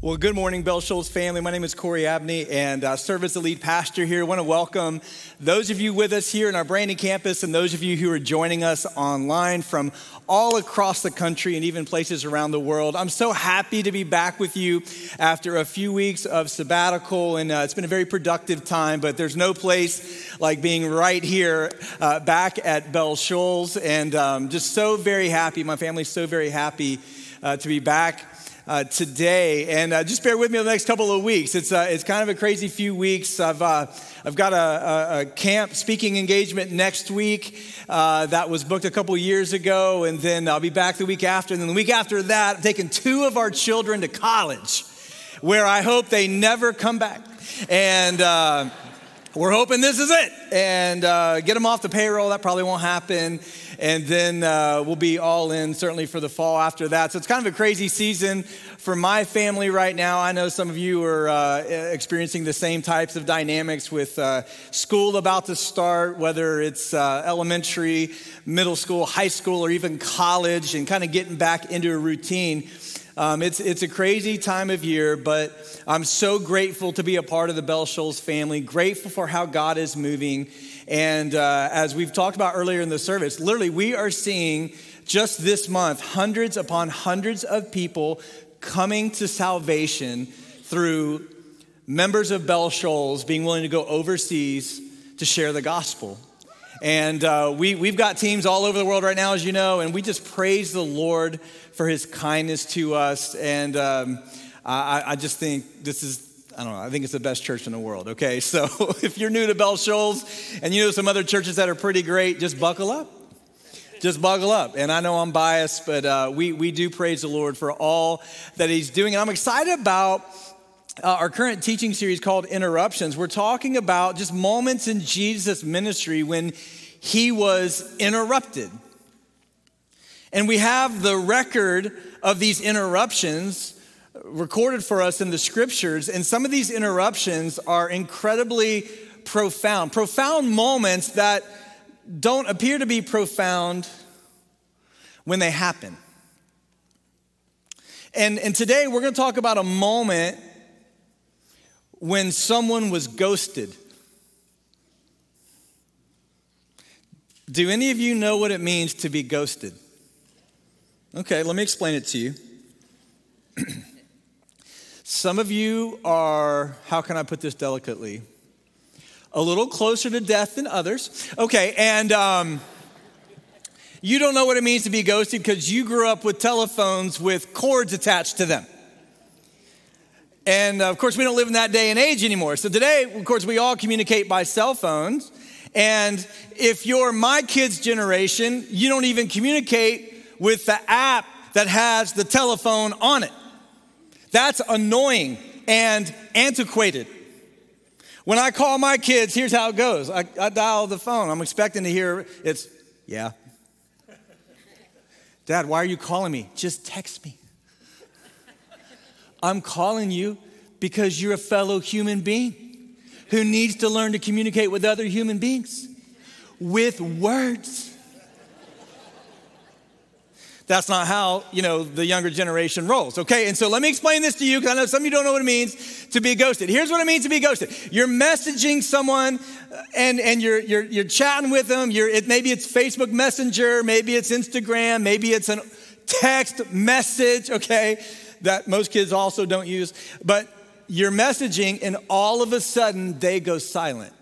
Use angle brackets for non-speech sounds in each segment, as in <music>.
Well, good morning, Bell Shoals family. My name is Corey Abney, and I serve as the lead pastor here. I want to welcome those of you with us here in our Brandon campus and those of you who are joining us online from all across the country and even places around the world. I'm so happy to be back with you after a few weeks of sabbatical, and uh, it's been a very productive time, but there's no place like being right here uh, back at Bell Shoals, and um, just so very happy. My family's so very happy uh, to be back uh, today. And uh, just bear with me the next couple of weeks. It's, uh, it's kind of a crazy few weeks. I've, uh, I've got a, a, a, camp speaking engagement next week uh, that was booked a couple years ago. And then I'll be back the week after. And then the week after that, I'm taking two of our children to college where I hope they never come back. And uh, we're hoping this is it and uh, get them off the payroll. That probably won't happen. And then uh, we'll be all in certainly for the fall after that. So it's kind of a crazy season for my family right now. I know some of you are uh, experiencing the same types of dynamics with uh, school about to start, whether it's uh, elementary, middle school, high school, or even college, and kind of getting back into a routine. Um, it's, it's a crazy time of year, but I'm so grateful to be a part of the Bell Shoals family, grateful for how God is moving. And uh, as we've talked about earlier in the service, literally, we are seeing just this month hundreds upon hundreds of people coming to salvation through members of Bell Shoals being willing to go overseas to share the gospel. And uh, we, we've got teams all over the world right now, as you know, and we just praise the Lord for his kindness to us. And um, I, I just think this is I don't know, I think it's the best church in the world, okay? <laughs> So if you're new to Bell Shoals and you know some other churches that are pretty great, just buckle up. Just buckle up. And I know I'm biased, but uh, we, we do praise the Lord for all that He's doing. And I'm excited about uh, our current teaching series called Interruptions. We're talking about just moments in Jesus' ministry when He was interrupted. And we have the record of these interruptions recorded for us in the scriptures. And some of these interruptions are incredibly profound, profound moments that don't appear to be profound when they happen. And, and today we're going to talk about a moment when someone was ghosted. Do any of you know what it means to be ghosted? Okay, let me explain it to you. <clears throat> Some of you are, how can I put this delicately? A little closer to death than others. Okay, and um, you don't know what it means to be ghosted because you grew up with telephones with cords attached to them. And uh, of course, we don't live in that day and age anymore. So today, of course, we all communicate by cell phones. And if you're my kids' generation, you don't even communicate with the app that has the telephone on it. That's annoying and antiquated. When I call my kids, here's how it goes I, I dial the phone. I'm expecting to hear it's, yeah. Dad, why are you calling me? Just text me. I'm calling you because you're a fellow human being who needs to learn to communicate with other human beings with words. That's not how, you know, the younger generation rolls, okay? And so let me explain this to you because I know some of you don't know what it means to be ghosted. Here's what it means to be ghosted. You're messaging someone uh, and, and you're, you're, you're chatting with them. You're, it, maybe it's Facebook Messenger, maybe it's Instagram, maybe it's a text message, okay, that most kids also don't use. But you're messaging and all of a sudden they go silent.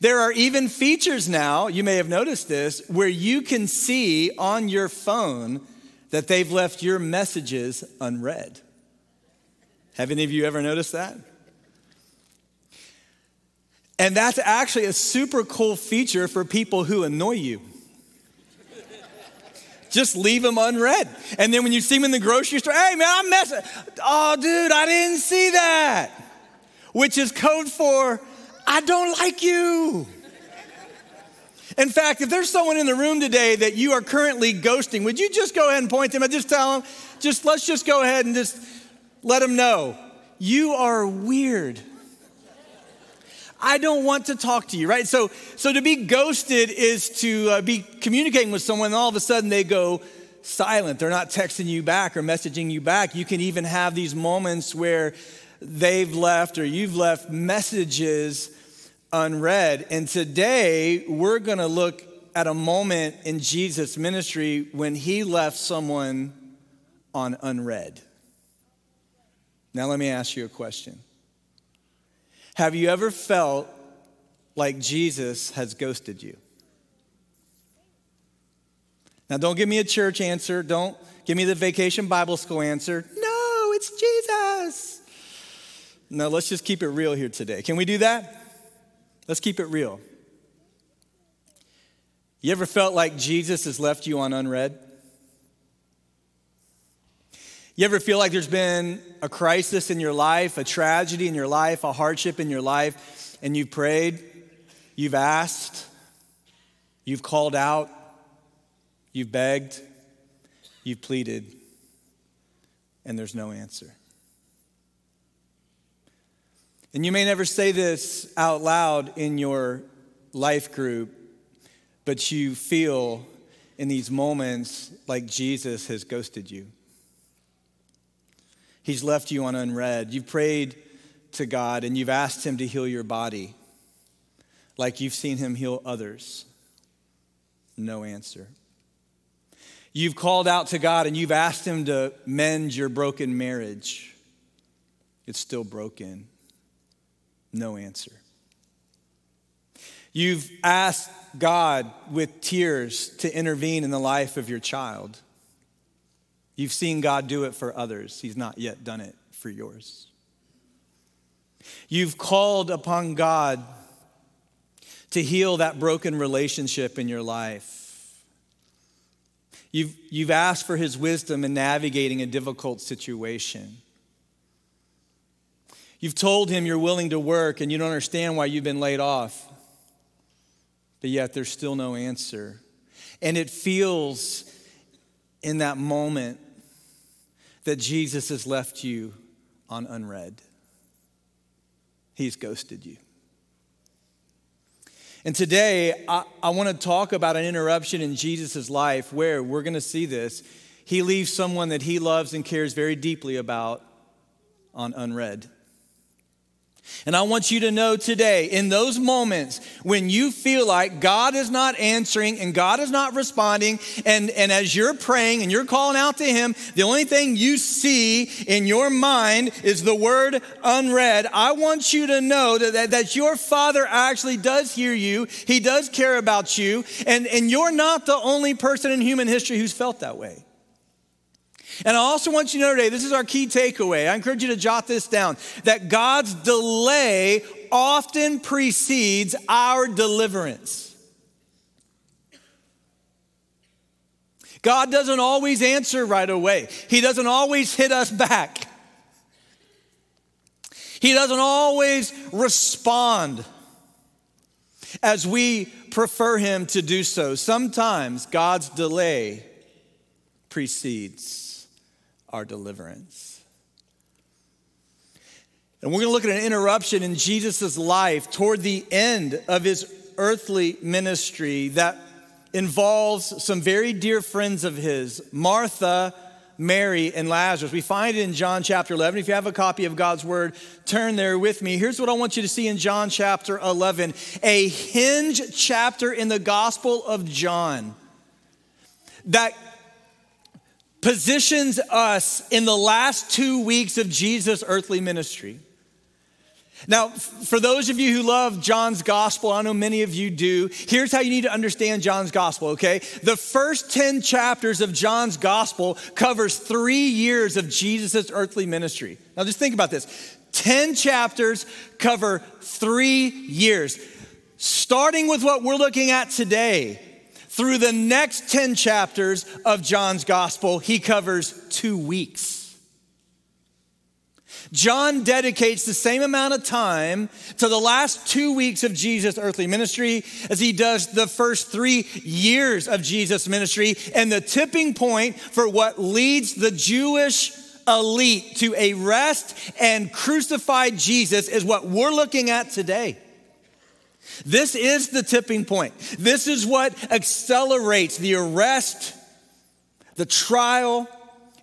There are even features now, you may have noticed this, where you can see on your phone that they've left your messages unread. Have any of you ever noticed that? And that's actually a super cool feature for people who annoy you. Just leave them unread. And then when you see them in the grocery store, hey man, I'm messing. Oh, dude, I didn't see that. Which is code for I don't like you. In fact, if there's someone in the room today that you are currently ghosting, would you just go ahead and point them and just tell them, just let's just go ahead and just let them know you are weird. I don't want to talk to you, right? So, so to be ghosted is to uh, be communicating with someone, and all of a sudden they go silent. They're not texting you back or messaging you back. You can even have these moments where they've left or you've left messages unread. And today we're going to look at a moment in Jesus' ministry when he left someone on unread. Now, let me ask you a question. Have you ever felt like Jesus has ghosted you? Now, don't give me a church answer. Don't give me the vacation Bible school answer. No, it's Jesus. No, let's just keep it real here today. Can we do that? Let's keep it real. You ever felt like Jesus has left you on unread? You ever feel like there's been a crisis in your life, a tragedy in your life, a hardship in your life, and you've prayed, you've asked, you've called out, you've begged, you've pleaded, and there's no answer? And you may never say this out loud in your life group, but you feel in these moments like Jesus has ghosted you. He's left you on unread. You've prayed to God and you've asked Him to heal your body like you've seen Him heal others. No answer. You've called out to God and you've asked Him to mend your broken marriage. It's still broken. No answer. You've asked God with tears to intervene in the life of your child. You've seen God do it for others, He's not yet done it for yours. You've called upon God to heal that broken relationship in your life. You've, you've asked for His wisdom in navigating a difficult situation. You've told Him you're willing to work and you don't understand why you've been laid off, but yet there's still no answer. And it feels in that moment that Jesus has left you on unread. He's ghosted you. And today, I, I want to talk about an interruption in Jesus' life where we're going to see this. He leaves someone that he loves and cares very deeply about on unread. And I want you to know today, in those moments when you feel like God is not answering and God is not responding, and, and as you're praying and you're calling out to Him, the only thing you see in your mind is the word unread. I want you to know that, that, that your Father actually does hear you, He does care about you, and, and you're not the only person in human history who's felt that way. And I also want you to know today, this is our key takeaway. I encourage you to jot this down that God's delay often precedes our deliverance. God doesn't always answer right away, He doesn't always hit us back. He doesn't always respond as we prefer Him to do so. Sometimes God's delay precedes our deliverance. And we're going to look at an interruption in Jesus' life toward the end of his earthly ministry that involves some very dear friends of his, Martha, Mary, and Lazarus. We find it in John chapter 11. If you have a copy of God's word, turn there with me. Here's what I want you to see in John chapter 11 a hinge chapter in the Gospel of John that positions us in the last two weeks of Jesus' earthly ministry. Now, for those of you who love John's gospel, I know many of you do, here's how you need to understand John's gospel, okay? The first 10 chapters of John's gospel covers three years of Jesus' earthly ministry. Now, just think about this 10 chapters cover three years. Starting with what we're looking at today, through the next 10 chapters of John's gospel, he covers two weeks. John dedicates the same amount of time to the last two weeks of Jesus' earthly ministry as he does the first three years of Jesus' ministry. And the tipping point for what leads the Jewish elite to arrest and crucify Jesus is what we're looking at today. This is the tipping point. This is what accelerates the arrest the trial,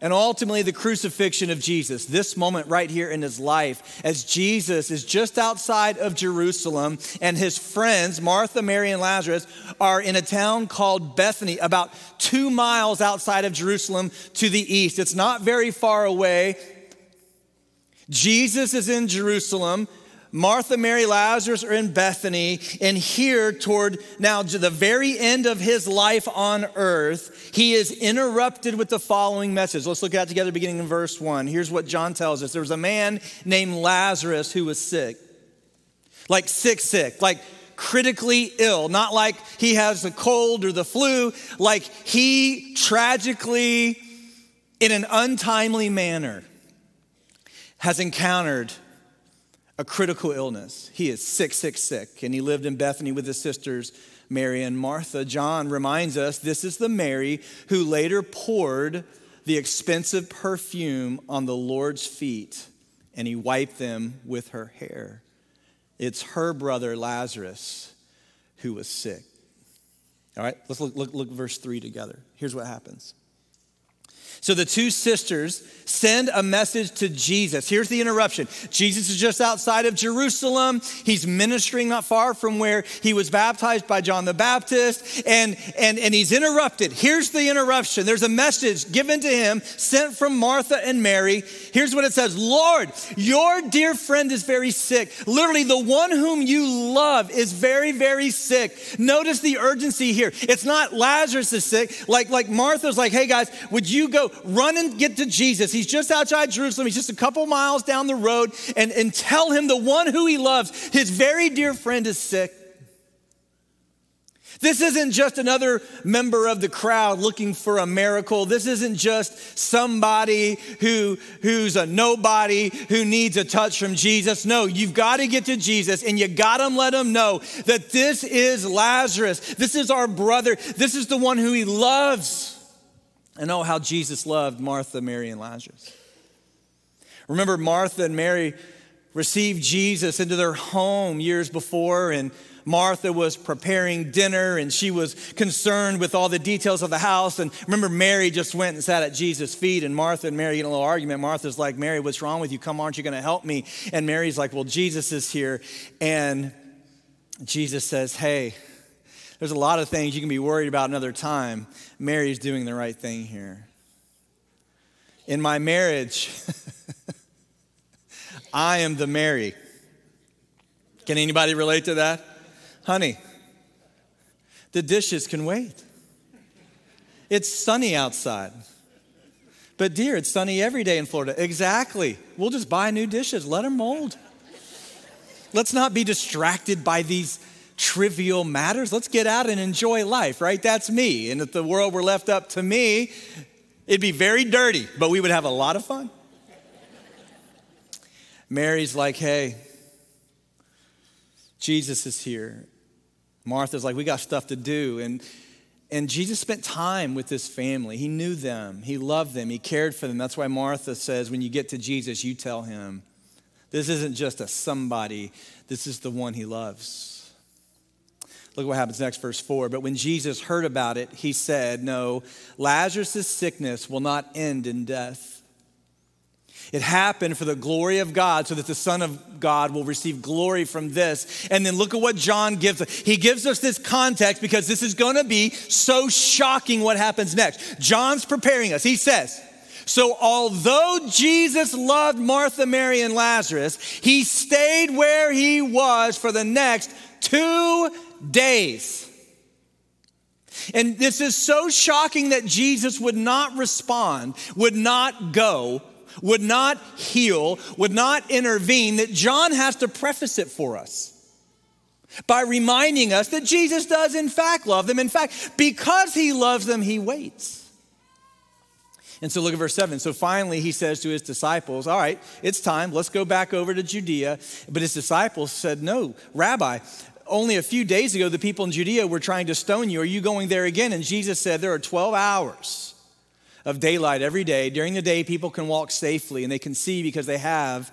and ultimately the crucifixion of Jesus, this moment right here in his life, as Jesus is just outside of Jerusalem and his friends, Martha, Mary, and Lazarus, are in a town called Bethany, about two miles outside of Jerusalem to the east. It's not very far away. Jesus is in Jerusalem. Martha, Mary, Lazarus are in Bethany, and here, toward now to the very end of his life on earth, he is interrupted with the following message. Let's look at it together, beginning in verse one. Here's what John tells us there was a man named Lazarus who was sick. Like sick, sick, like critically ill, not like he has the cold or the flu, like he tragically, in an untimely manner, has encountered a critical illness. He is sick, sick, sick. And he lived in Bethany with his sisters, Mary and Martha. John reminds us this is the Mary who later poured the expensive perfume on the Lord's feet and he wiped them with her hair. It's her brother Lazarus who was sick. All right, let's look, look, look verse 3 together. Here's what happens. So the two sisters send a message to Jesus. Here's the interruption Jesus is just outside of Jerusalem. He's ministering not far from where he was baptized by John the Baptist, and, and, and he's interrupted. Here's the interruption there's a message given to him, sent from Martha and Mary. Here's what it says Lord, your dear friend is very sick. Literally, the one whom you love is very, very sick. Notice the urgency here. It's not Lazarus is sick. Like, like Martha's like, hey guys, would you go run and get to Jesus. He's just outside Jerusalem. He's just a couple miles down the road and, and tell him the one who he loves, his very dear friend, is sick. This isn't just another member of the crowd looking for a miracle. This isn't just somebody who, who's a nobody who needs a touch from Jesus. No, you've got to get to Jesus and you got to let him know that this is Lazarus. This is our brother. This is the one who he loves and know how Jesus loved Martha, Mary, and Lazarus. Remember, Martha and Mary received Jesus into their home years before, and Martha was preparing dinner and she was concerned with all the details of the house. And remember, Mary just went and sat at Jesus' feet, and Martha and Mary get a little argument. Martha's like, Mary, what's wrong with you? Come, aren't you going to help me? And Mary's like, Well, Jesus is here. And Jesus says, Hey, there's a lot of things you can be worried about another time. Mary's doing the right thing here. In my marriage, <laughs> I am the Mary. Can anybody relate to that? Honey, the dishes can wait. It's sunny outside. But, dear, it's sunny every day in Florida. Exactly. We'll just buy new dishes, let them mold. Let's not be distracted by these trivial matters. Let's get out and enjoy life, right? That's me. And if the world were left up to me, it'd be very dirty, but we would have a lot of fun. Mary's like, hey, Jesus is here. Martha's like, we got stuff to do. And, and Jesus spent time with this family. He knew them, he loved them, he cared for them. That's why Martha says, when you get to Jesus, you tell him, this isn't just a somebody, this is the one he loves. Look what happens next, verse 4. But when Jesus heard about it, he said, No, Lazarus' sickness will not end in death. It happened for the glory of God so that the Son of God will receive glory from this. And then look at what John gives us. He gives us this context because this is going to be so shocking what happens next. John's preparing us. He says, so, although Jesus loved Martha, Mary, and Lazarus, he stayed where he was for the next two days. And this is so shocking that Jesus would not respond, would not go, would not heal, would not intervene, that John has to preface it for us by reminding us that Jesus does, in fact, love them. In fact, because he loves them, he waits. And so look at verse 7. So finally, he says to his disciples, All right, it's time. Let's go back over to Judea. But his disciples said, No, Rabbi, only a few days ago, the people in Judea were trying to stone you. Are you going there again? And Jesus said, There are 12 hours of daylight every day. During the day, people can walk safely and they can see because they have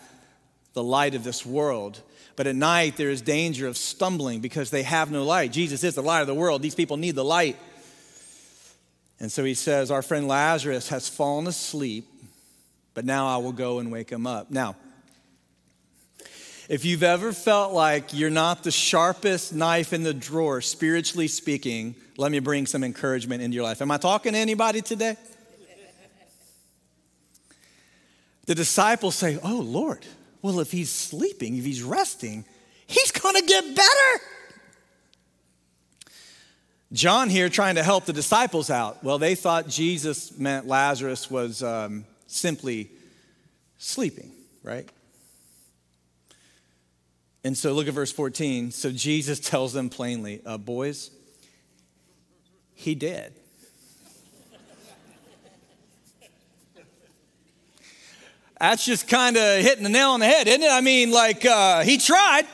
the light of this world. But at night, there is danger of stumbling because they have no light. Jesus is the light of the world. These people need the light. And so he says, Our friend Lazarus has fallen asleep, but now I will go and wake him up. Now, if you've ever felt like you're not the sharpest knife in the drawer, spiritually speaking, let me bring some encouragement into your life. Am I talking to anybody today? The disciples say, Oh, Lord, well, if he's sleeping, if he's resting, he's gonna get better. John here trying to help the disciples out. Well, they thought Jesus meant Lazarus was um, simply sleeping, right? And so look at verse 14. So Jesus tells them plainly, uh, boys, he did. That's just kind of hitting the nail on the head, isn't it? I mean, like, uh, he tried.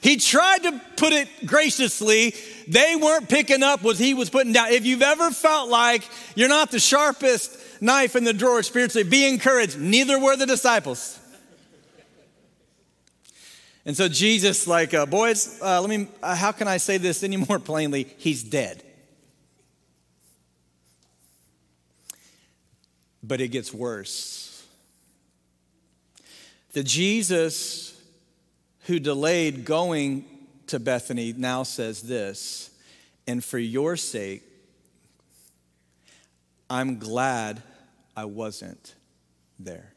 He tried to put it graciously. They weren't picking up what he was putting down. If you've ever felt like you're not the sharpest knife in the drawer spiritually, be encouraged. Neither were the disciples. And so Jesus, like, uh, boys, uh, let me, uh, how can I say this any more <laughs> plainly? He's dead. But it gets worse. The Jesus who delayed going to Bethany now says this, and for your sake, I'm glad I wasn't there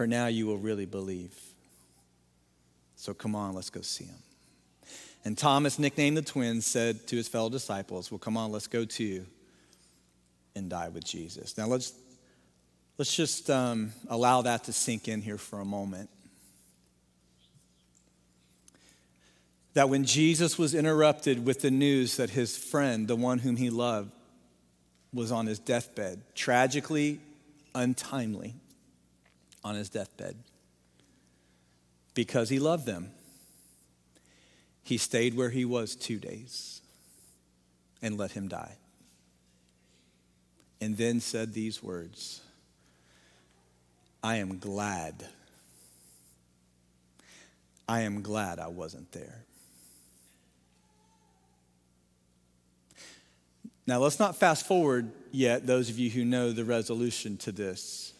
for now you will really believe. So come on, let's go see him. And Thomas, nicknamed the twins, said to his fellow disciples, Well, come on, let's go too and die with Jesus. Now let's let's just um, allow that to sink in here for a moment. That when Jesus was interrupted with the news that his friend, the one whom he loved, was on his deathbed, tragically, untimely, on his deathbed because he loved them. He stayed where he was two days and let him die. And then said these words I am glad. I am glad I wasn't there. Now, let's not fast forward yet, those of you who know the resolution to this.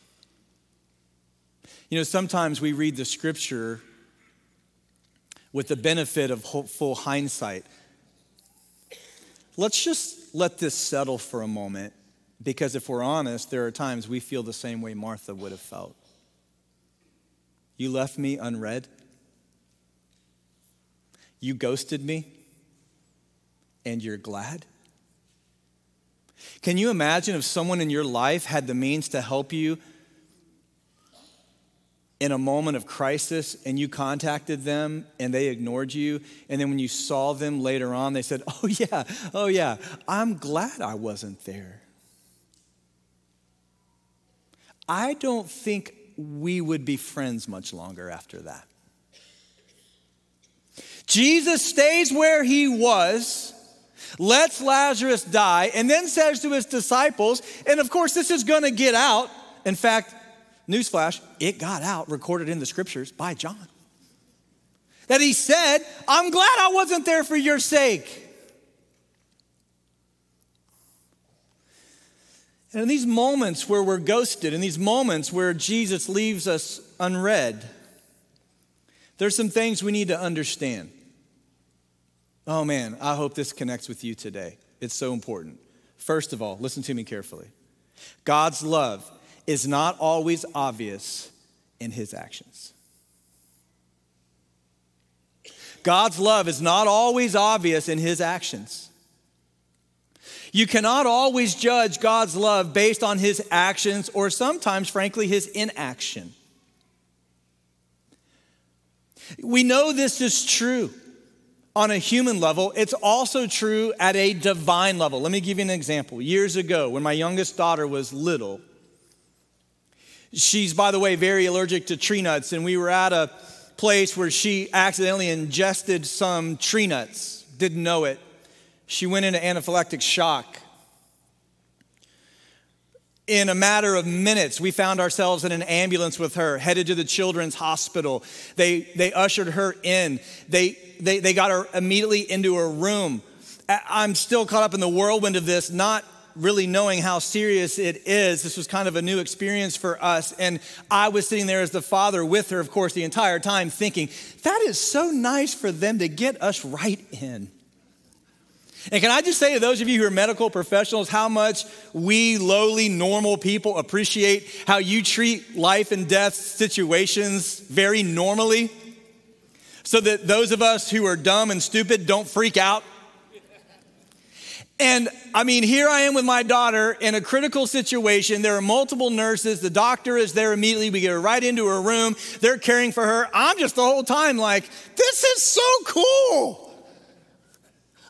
You know, sometimes we read the scripture with the benefit of full hindsight. Let's just let this settle for a moment because if we're honest, there are times we feel the same way Martha would have felt. You left me unread. You ghosted me, and you're glad? Can you imagine if someone in your life had the means to help you in a moment of crisis and you contacted them and they ignored you. And then when you saw them later on, they said, <laughs> Oh, yeah, oh, yeah, I'm glad I wasn't there. I don't think we would be friends much longer after that. Jesus stays where he was, lets Lazarus die, and then says to his disciples, and of course, this is going to get out. In fact, Newsflash, it got out, recorded in the scriptures by John. That he said, I'm glad I wasn't there for your sake. And in these moments where we're ghosted, in these moments where Jesus leaves us unread, there's some things we need to understand. Oh man, I hope this connects with you today. It's so important. First of all, listen to me carefully. God's love is not always obvious in his actions. God's love is not always obvious in his actions. You cannot always judge God's love based on his actions or sometimes, frankly, his inaction. We know this is true on a human level, it's also true at a divine level. Let me give you an example. Years ago, when my youngest daughter was little, She's, by the way, very allergic to tree nuts, and we were at a place where she accidentally ingested some tree nuts, didn't know it. She went into anaphylactic shock. In a matter of minutes, we found ourselves in an ambulance with her, headed to the children's hospital. They, they ushered her in. They, they, they got her immediately into her room. I'm still caught up in the whirlwind of this, not really knowing how serious it is. This was kind of a new experience for us. And I was sitting there as the father with her, of course, the entire time, thinking, that is so nice for them to get us right in. And can I just say to those of you who are medical professionals how much we lowly, normal people appreciate how you treat life and death situations very normally? So that those of us who are dumb and stupid don't freak out and I mean, here I am with my daughter in a critical situation. There are multiple nurses. The doctor is there immediately. We get her right into her room. They're caring for her. I'm just the whole time like, this is so cool.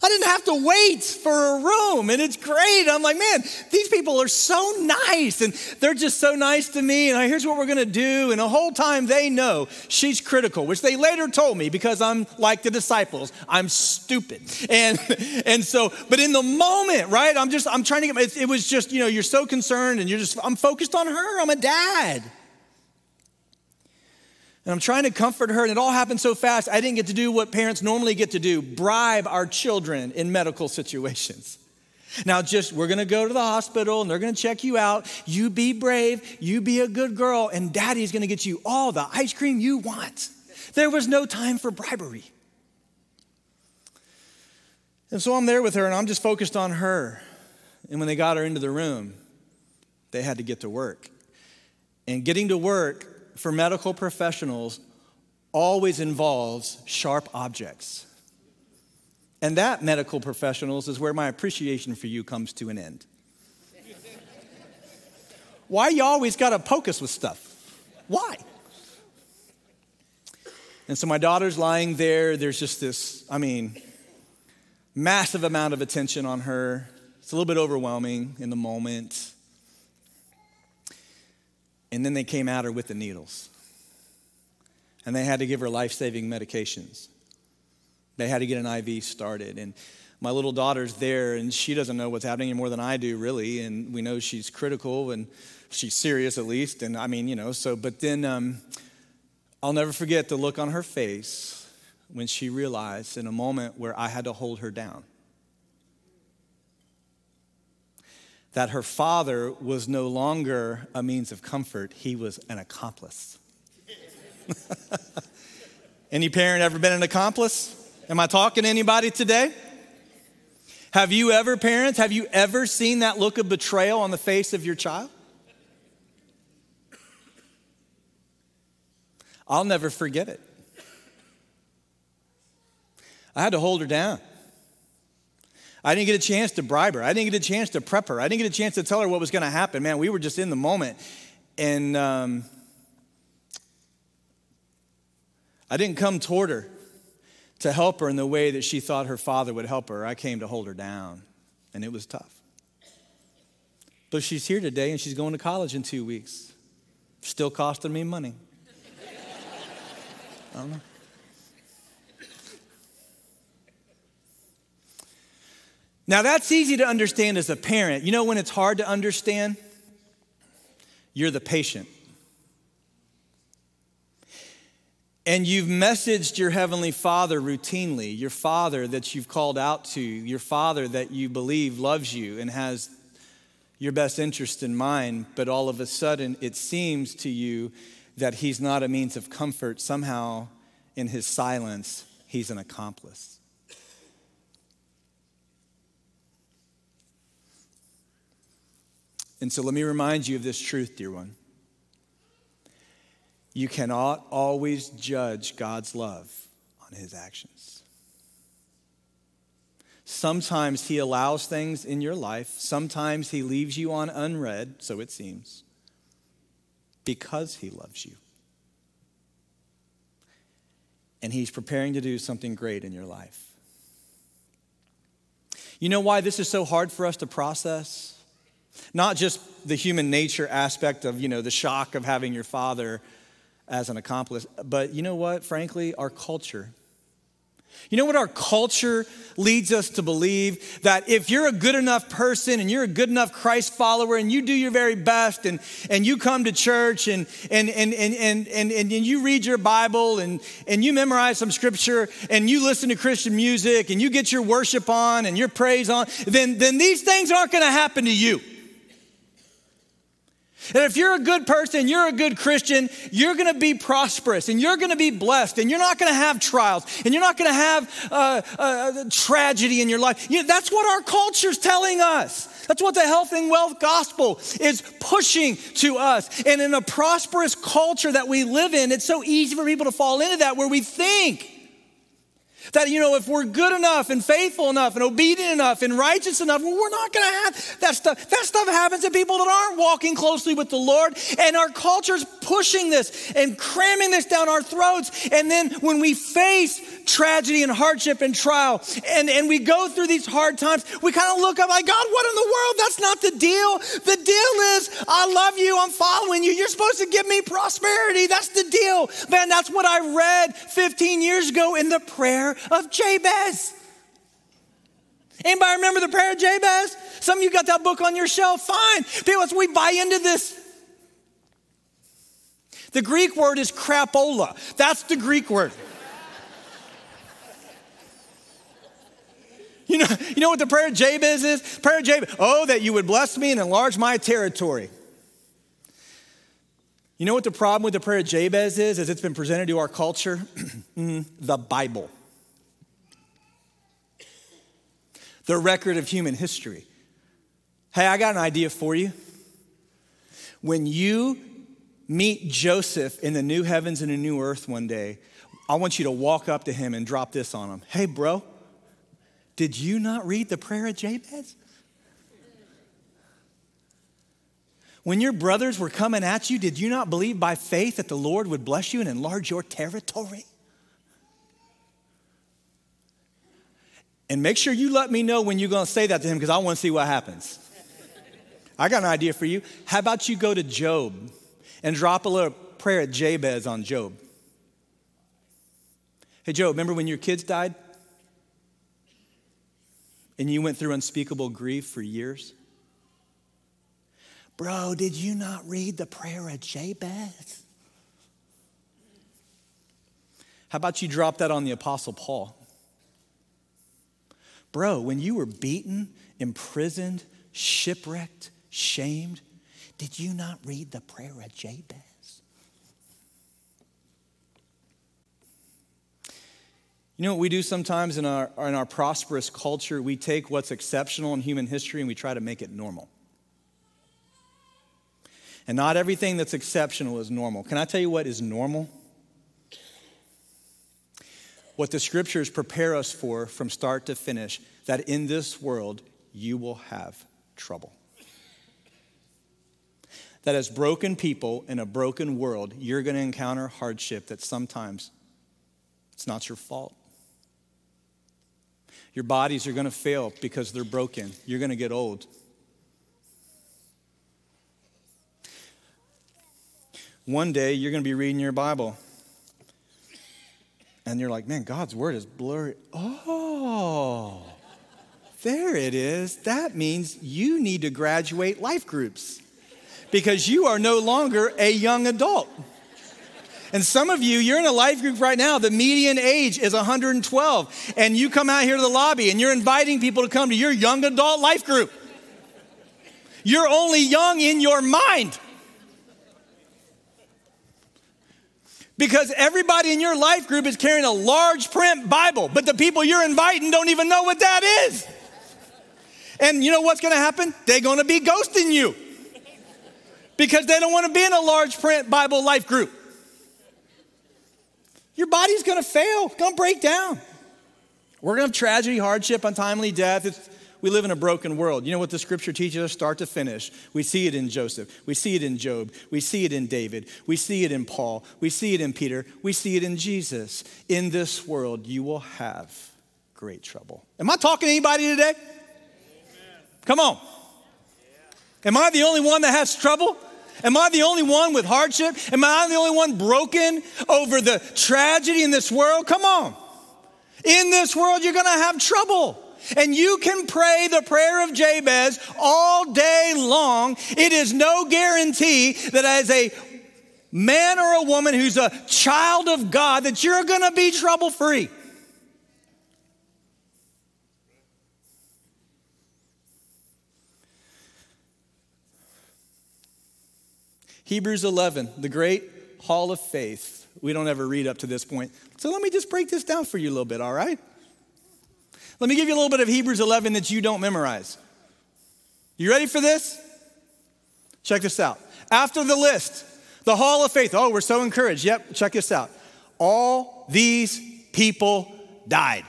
I didn't have to wait for a room, and it's great. I'm like, man, these people are so nice, and they're just so nice to me. And here's what we're gonna do. And the whole time they know she's critical, which they later told me because I'm like the disciples, I'm stupid. <laughs> And and so, but in the moment, right? I'm just I'm trying to get. It was just you know you're so concerned, and you're just I'm focused on her. I'm a dad. And I'm trying to comfort her, and it all happened so fast, I didn't get to do what parents normally get to do bribe our children in medical <laughs> situations. Now, just we're gonna go to the hospital and they're gonna check you out. You be brave, you be a good girl, and daddy's gonna get you all the ice cream you want. There was no time for bribery. And so I'm there with her and I'm just focused on her. And when they got her into the room, they had to get to work. And getting to work for medical professionals always involves sharp objects. And that, medical professionals, is where my appreciation for you comes to an end. Why you always got to poke us with stuff? Why? And so my daughter's lying there. There's just this, I mean, massive amount of attention on her. It's a little bit overwhelming in the moment. And then they came at her with the needles. And they had to give her life saving medications. They had to get an IV started. And my little daughter's there, and she doesn't know what's happening any more than I do, really. And we know she's critical and she's serious, at least. And I mean, you know, so, but then um, I'll never forget the look on her face when she realized in a moment where I had to hold her down. That her father was no longer a means of comfort, he was an accomplice. <laughs> Any parent ever been an accomplice? Am I talking to anybody today? Have you ever, parents, have you ever seen that look of betrayal on the face of your child? I'll never forget it. I had to hold her down. I didn't get a chance to bribe her. I didn't get a chance to prep her. I didn't get a chance to tell her what was going to happen. Man, we were just in the moment. And um, I didn't come toward her to help her in the way that she thought her father would help her. I came to hold her down, and it was tough. But she's here today, and she's going to college in two weeks. Still costing me money. <laughs> I don't know. Now, that's easy to understand as a parent. You know when it's hard to understand? You're the patient. And you've messaged your Heavenly Father routinely, your Father that you've called out to, your Father that you believe loves you and has your best interest in mind, but all of a sudden it seems to you that He's not a means of comfort. Somehow, in His silence, He's an accomplice. And so let me remind you of this truth, dear one. You cannot always judge God's love on his actions. Sometimes he allows things in your life, sometimes he leaves you on unread, so it seems, because he loves you. And he's preparing to do something great in your life. You know why this is so hard for us to process? Not just the human nature aspect of, you know, the shock of having your father as an accomplice, but you know what? Frankly, our culture. You know what our culture leads us to believe? That if you're a good enough person and you're a good enough Christ follower and you do your very best and, and you come to church and, and, and, and, and, and, and you read your Bible and, and you memorize some scripture and you listen to Christian music and you get your worship on and your praise on, then, then these things aren't going to happen to you. And if you're a good person, you're a good Christian, you're gonna be prosperous and you're gonna be blessed and you're not gonna have trials and you're not gonna have uh, uh, tragedy in your life. You know, that's what our culture's telling us. That's what the health and wealth gospel is pushing to us. And in a prosperous culture that we live in, it's so easy for people to fall into that where we think that, you know, if we're good enough and faithful enough and obedient enough and righteous enough, well, we're not going to have that stuff. That stuff happens to people that aren't walking closely with the Lord. And our culture's pushing this and cramming this down our throats. And then when we face tragedy and hardship and trial and, and we go through these hard times, we kind of look up like, God, what in the world? That's not the deal. The deal is, I love you. I'm following you. You're supposed to give me prosperity. That's the deal. Man, that's what I read 15 years ago in the prayer of Jabez. Anybody remember the prayer of Jabez? Some of you got that book on your shelf. Fine. People, we buy into this. The Greek word is crapola. That's the Greek word. You know, you know what the prayer of Jabez is? Prayer of Jabez, oh, that you would bless me and enlarge my territory. You know what the problem with the prayer of Jabez is, as it's been presented to our culture? <clears throat> Mm, the Bible. the record of human history. Hey, I got an idea for you. When you meet Joseph in the new heavens and a new earth one day, I want you to walk up to him and drop this on him. Hey, bro, did you not read the prayer of Jabez? When your brothers were coming at you, did you not believe by faith that the Lord would bless you and enlarge your territory? And make sure you let me know when you're going to say that to him because I want to see what happens. I got an idea for you. How about you go to Job and drop a little prayer at Jabez on Job? Hey, Job, remember when your kids died? And you went through unspeakable grief for years? Bro, did you not read the prayer of Jabez? How about you drop that on the Apostle Paul? Bro, when you were beaten, imprisoned, shipwrecked, shamed, did you not read the prayer of Jabez? You know what we do sometimes in our, in our prosperous culture? We take what's exceptional in human history and we try to make it normal. And not everything that's exceptional is normal. Can I tell you what is normal? what the scriptures prepare us for from start to finish that in this world you will have trouble. That as broken people in a broken world, you're going to encounter hardship that sometimes it's not your fault. Your bodies are going to fail because they're broken. You're going to get old. One day you're going to be reading your Bible and you're like, man, God's word is blurry. Oh, there it is. That means you need to graduate life groups because you are no longer a young adult. And some of you, you're in a life group right now. The median age is 112. And you come out here to the lobby and you're inviting people to come to your young adult life group. You're only young in your mind. because everybody in your life group is carrying a large print Bible, but the people you're inviting don't even know what that is. And you know what's to happen? They're to be ghosting you because they don't want to be in a large print Bible life group. Your body's to fail, to break down. We're to have tragedy, hardship, untimely death. It's, we live in a broken world. You know what the scripture teaches us start to finish? We see it in Joseph. We see it in Job. We see it in David. We see it in Paul. We see it in Peter. We see it in Jesus. In this world, you will have great trouble. Am I talking to anybody today? Come on. Am I the only one that has trouble? Am I the only one with hardship? Am I the only one broken over the tragedy in this world? Come on. In this world, you're going to have trouble. And you can pray the prayer of Jabez all day long. It is no guarantee that as a man or a woman who's a child of God that you're going to be trouble free. Hebrews 11, the great hall of faith. We don't ever read up to this point. So let me just break this down for you a little bit, all right? Let me give you a little bit of Hebrews 11 that you don't memorize. You ready for this? Check this out. After the list, the hall of faith. Oh, we're so encouraged. Yep, check this out. All these people died.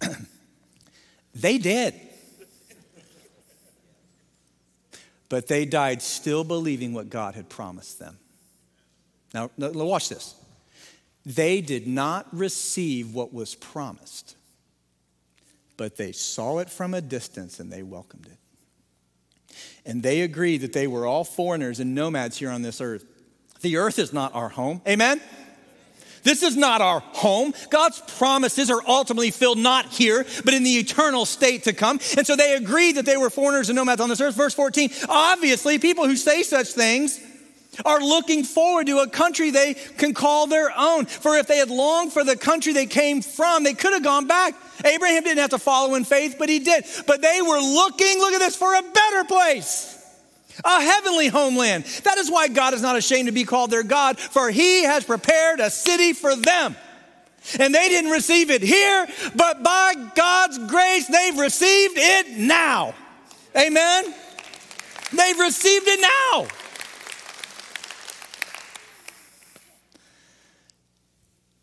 <clears throat> they did. But they died still believing what God had promised them. Now, watch this. They did not receive what was promised but they saw it from a distance and they welcomed it. And they agreed that they were all foreigners and nomads here on this earth. The earth is not our home. Amen? This is not our home. God's promises are ultimately filled not here, but in the eternal state to come. And so they agreed that they were foreigners and nomads on this earth. Verse 14 obviously, people who say such things are looking forward to a country they can call their own. For if they had longed for the country they came from, they could have gone back. Abraham didn't have to follow in faith, but he did. But they were looking, look at this, for a better place. A heavenly homeland. That is why God is not ashamed to be called their God, for he has prepared a city for them. And they didn't receive it here, but by God's grace, they've received it now. Amen? They've received it now.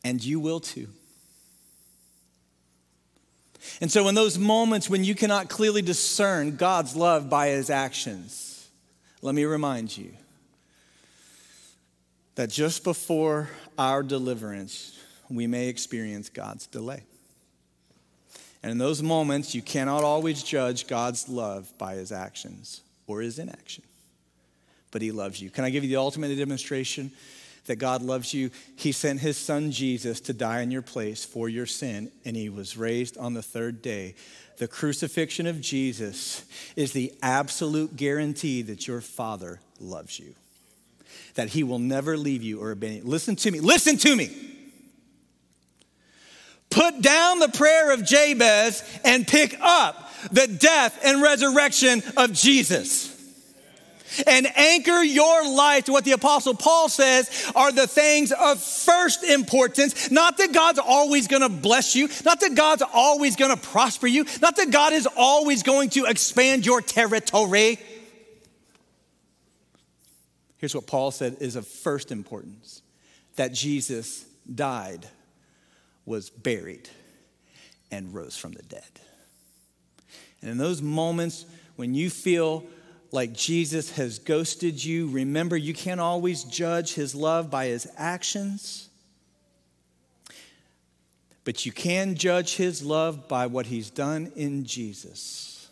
and you will too. And so, in those moments when you cannot clearly discern God's love by his actions, let me remind you that just before our deliverance, we may experience God's delay. And in those moments, you cannot always judge God's love by his actions or his inaction, but he loves you. Can I give you the ultimate demonstration? that God loves you, He sent His Son Jesus to die in your place for your sin, and He was raised on the third day. The crucifixion of Jesus is the absolute guarantee that your Father loves you, that He will never leave you or abandon you. Listen to me, listen to me. Put down the prayer of Jabez and pick up the death and resurrection of Jesus and anchor your life to what the apostle Paul says are the things of first importance. Not that God's always going to bless you, not that God's always going to prosper you, not that God is always going to expand your territory. Here's what Paul said is of first importance that Jesus died, was buried, and rose from the dead. And in those moments when you feel like Jesus has ghosted you, remember you can't always judge his love by his actions, but you can judge his love by what he's done in Jesus.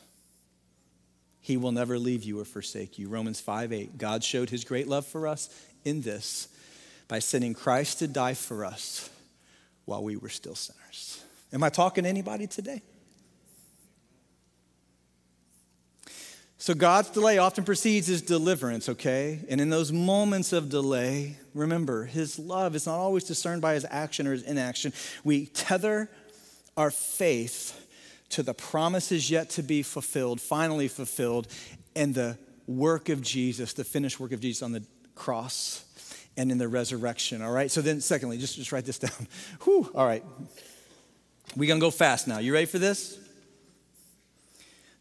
He will never leave you or forsake you. Romans 5 8. God showed his great love for us in this by sending Christ to die for us while we were still sinners. Am I talking to anybody today? So God's delay often precedes his deliverance, okay? And in those moments of delay, remember, his love is not always discerned by his action or his inaction. We tether our faith to the promises yet to be fulfilled, finally fulfilled, and the work of Jesus, the finished work of Jesus on the cross and in the resurrection, all right? So then, secondly, just, just write this <laughs> down. Whew, all right. We're gonna go fast now. You ready for this?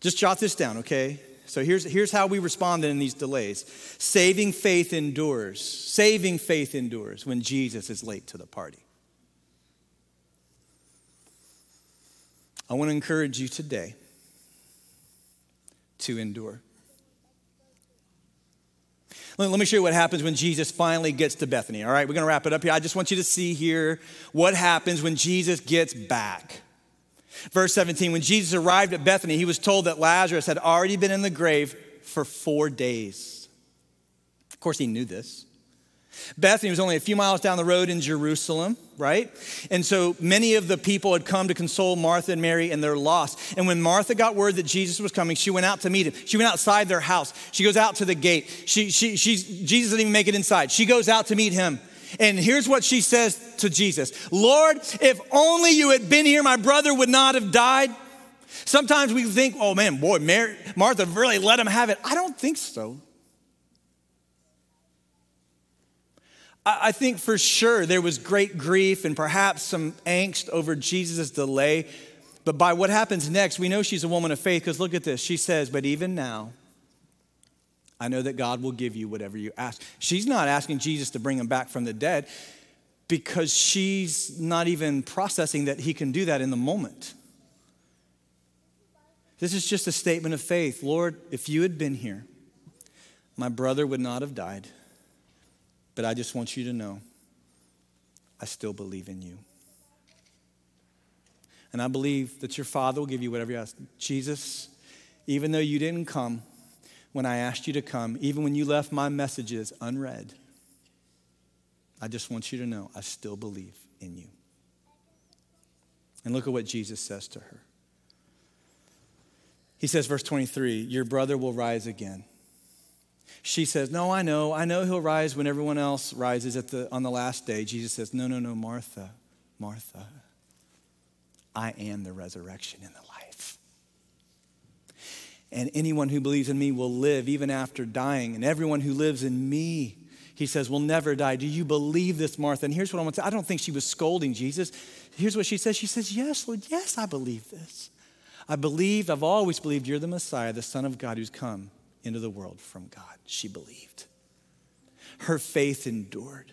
Just jot this down, okay? So here's, here's how we responded in these delays saving faith endures. Saving faith endures when Jesus is late to the party. I want to encourage you today to endure. Let, let me show you what happens when Jesus finally gets to Bethany. All right, we're going to wrap it up here. I just want you to see here what happens when Jesus gets back. Verse 17 When Jesus arrived at Bethany, he was told that Lazarus had already been in the grave for four days. Of course, he knew this. Bethany was only a few miles down the road in Jerusalem, right? And so many of the people had come to console Martha and Mary in their loss. And when Martha got word that Jesus was coming, she went out to meet him. She went outside their house. She goes out to the gate. She, she, she's, Jesus didn't even make it inside. She goes out to meet him. And here's what she says to Jesus Lord, if only you had been here, my brother would not have died. Sometimes we think, oh man, boy, Mary, Martha really let him have it. I don't think so. I think for sure there was great grief and perhaps some angst over Jesus' delay. But by what happens next, we know she's a woman of faith because look at this. She says, But even now, I know that God will give you whatever you ask. She's not asking Jesus to bring him back from the dead because she's not even processing that he can do that in the moment. This is just a statement of faith. Lord, if you had been here, my brother would not have died. But I just want you to know I still believe in you. And I believe that your Father will give you whatever you ask. Jesus, even though you didn't come when I asked you to come, even when you left my messages unread, I just want you to know I still believe in you. And look at what Jesus says to her. He says, verse 23, Your brother will rise again. She says, No, I know. I know he'll rise when everyone else rises at the, on the last day. Jesus says, No, no, no, Martha, Martha, I am the resurrection and the. And anyone who believes in me will live even after dying. And everyone who lives in me, he says, will never die. Do you believe this, Martha? And here's what I want to say I don't think she was scolding Jesus. Here's what she says She says, Yes, Lord, yes, I believe this. I believed, I've always believed you're the Messiah, the Son of God who's come into the world from God. She believed. Her faith endured.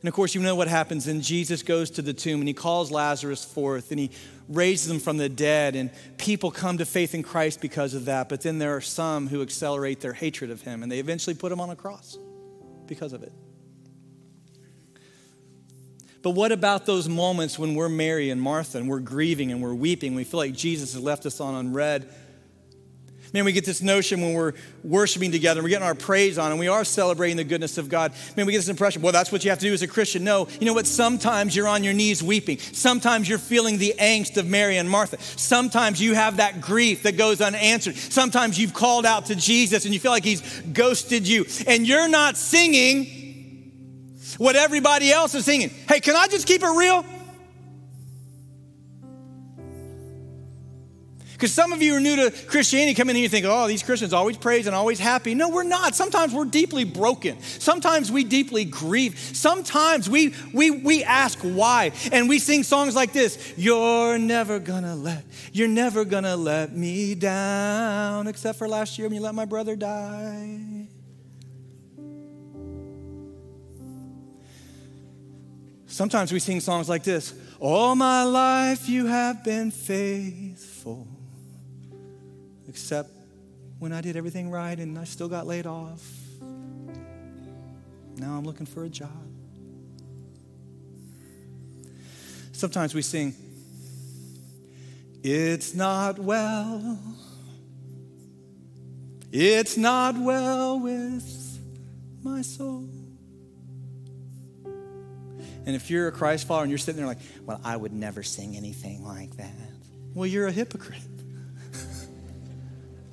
And of course, you know what happens. And Jesus goes to the tomb and he calls Lazarus forth and he raises him from the dead. And people come to faith in Christ because of that. But then there are some who accelerate their hatred of him and they eventually put him on a cross because of it. But what about those moments when we're Mary and Martha and we're grieving and we're weeping? We feel like Jesus has left us on unread. Man, we get this notion when we're worshiping together, we're getting our praise on, and we are celebrating the goodness of God. Man, we get this impression, well, that's what you have to do as a Christian. No, you know what? Sometimes you're on your knees weeping. Sometimes you're feeling the angst of Mary and Martha. Sometimes you have that grief that goes unanswered. Sometimes you've called out to Jesus and you feel like he's ghosted you, and you're not singing what everybody else is singing. Hey, can I just keep it real? Because some of you are new to Christianity, come in here and think, oh, these Christians always praise and always happy. No, we're not. Sometimes we're deeply broken. Sometimes we deeply grieve. Sometimes we we we ask why. And we sing songs like this: You're never gonna let, you're never gonna let me down, except for last year when you let my brother die. Sometimes we sing songs like this All my life you have been faithful except when I did everything right and I still got laid off. Now I'm looking for a job. Sometimes we sing, It's not well. It's not well with my soul. And if you're a Christ follower and you're sitting there like, well, I would never sing anything like that. Well, you're a hypocrite.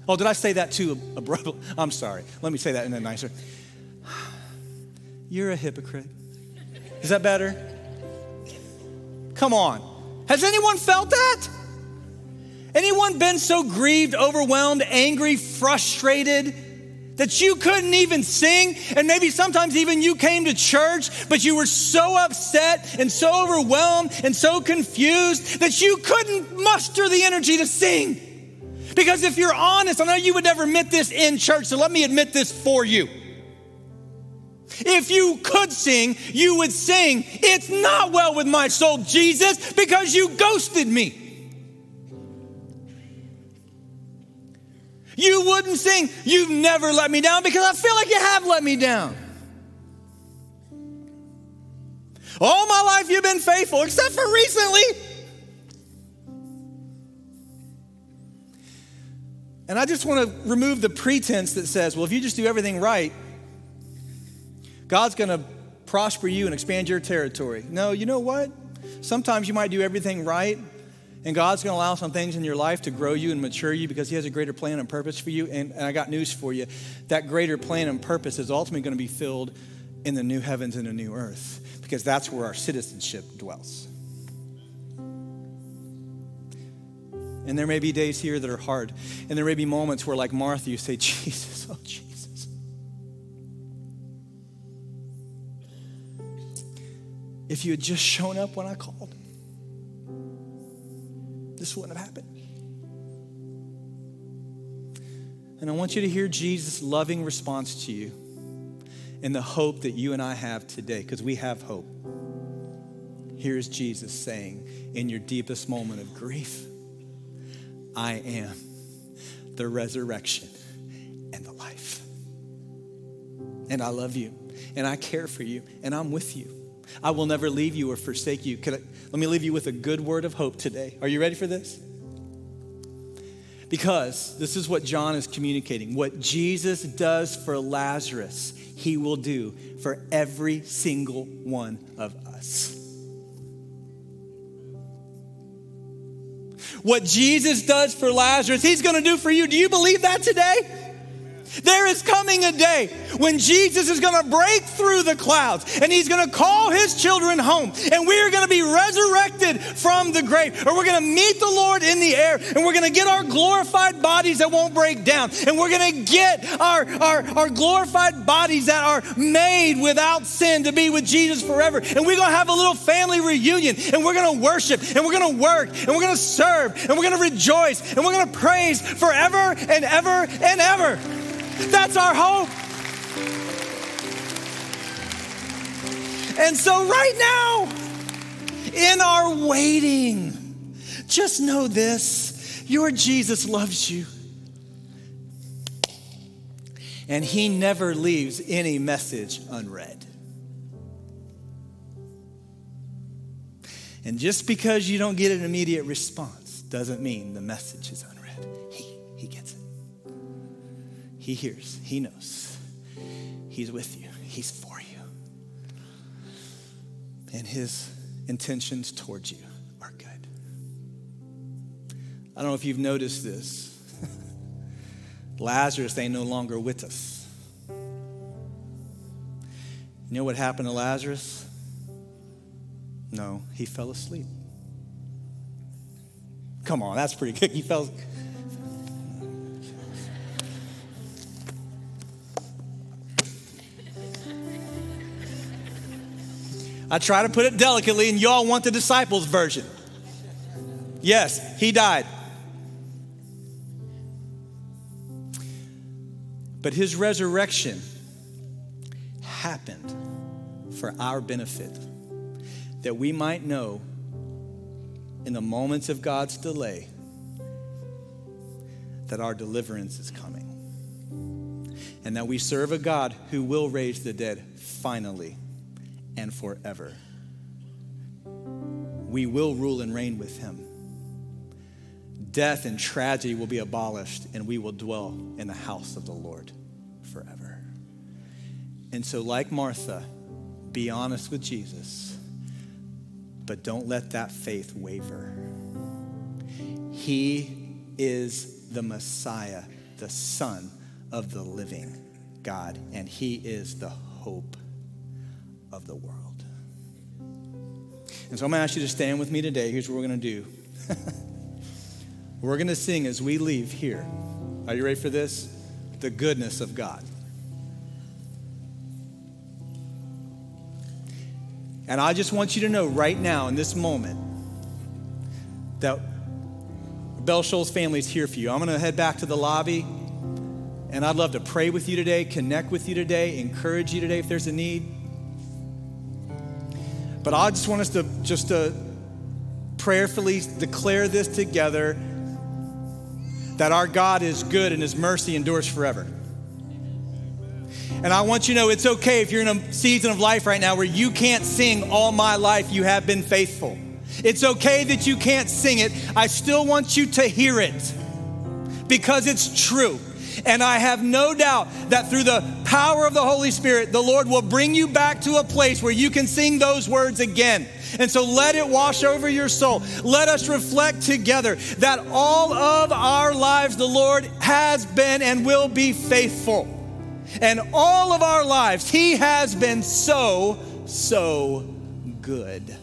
Oh, did I say that too a, a? <laughs> I'm sorry. Let me say that in a nicer. You're a hypocrite. Is that better? Come on. Has anyone felt that? Anyone been so grieved, overwhelmed, angry, frustrated that you couldn't even sing? And maybe sometimes even you came to church, but you were so upset and so overwhelmed and so confused that you couldn't muster the energy to sing. Because if you're honest, I know you would never admit this in church, so let me admit this for you. If you could sing, you would sing, It's not well with my soul, Jesus, because you ghosted me. You wouldn't sing, You've never let me down, because I feel like you have let me down. All my life you've been faithful, except for recently. And I just want to remove the pretense that says, well, if you just do everything right, God's going to prosper you and expand your territory. No, you know what? Sometimes you might do everything right, and God's going to allow some things in your life to grow you and mature you because He has a greater plan and purpose for you. And, and I got news for you that greater plan and purpose is ultimately going to be filled in the new heavens and the new earth because that's where our citizenship dwells. And there may be days here that are hard. And there may be moments where, like Martha, you say, <laughs> Jesus, oh, Jesus. If you had just shown up when I called, this wouldn't have happened. And I want you to hear Jesus' loving response to you and the hope that you and I have today, because we have hope. Here's Jesus saying, in your deepest moment of grief, I am the resurrection and the life. And I love you, and I care for you, and I'm with you. I will never leave you or forsake you. I, let me leave you with a good word of hope today. Are you ready for this? Because this is what John is communicating. What Jesus does for Lazarus, he will do for every single one of us. What Jesus does for Lazarus, he's going to do for you. Do you believe that today? There is coming a day when Jesus is going to break through the clouds and he's going to call his children home and we are going to be resurrected from the grave or we're going to meet the Lord in the air and we're going to get our glorified bodies that won't break down and we're going to get our, our, our glorified bodies that are made without sin to be with Jesus forever and we're going to have a little family reunion and we're going to worship and we're going to work and we're going to serve and we're going to rejoice and we're going to praise forever and ever and ever. That's our hope. And so, right now, in our waiting, just know this your Jesus loves you. And he never leaves any message unread. And just because you don't get an immediate response doesn't mean the message is unread. He hears, He knows. He's with you, He's for you. And His intentions towards you are good. I don't know if you've noticed this. <laughs> Lazarus ain't no longer with us. You know what happened to Lazarus? No, he fell asleep. Come on, that's pretty good. He fell I try to put it delicately, and y'all want the disciples' version. Yes, he died. But his resurrection happened for our benefit, that we might know in the moments of God's delay that our deliverance is coming. And that we serve a God who will raise the dead finally and forever. We will rule and reign with him. Death and tragedy will be abolished, and we will dwell in the house of the Lord forever. And so, like Martha, be honest with Jesus, but don't let that faith waver. He is the Messiah, the Son of the living God, and He is the hope of the world. And so I'm going to ask you to stand with me today. Here's what we're going to do <laughs> we're going to sing as we leave here. Are you ready for this? The goodness of God. And I just want you to know right now in this moment that Bell family is here for you. I'm going to head back to the lobby. And I'd love to pray with you today, connect with you today, encourage you today if there's a need. But I just want us to just to prayerfully declare this together that our God is good and his mercy endures forever. And I want you to know it's okay if you're in a season of life right now where you can't sing all my life you have been faithful. It's okay that you can't sing it. I still want you to hear it because it's true. And I have no doubt that through the power of the Holy Spirit, the Lord will bring you back to a place where you can sing those words again. And so let it wash over your soul. Let us reflect together that all of our lives, the Lord has been and will be faithful. And all of our lives, He has been so, so good.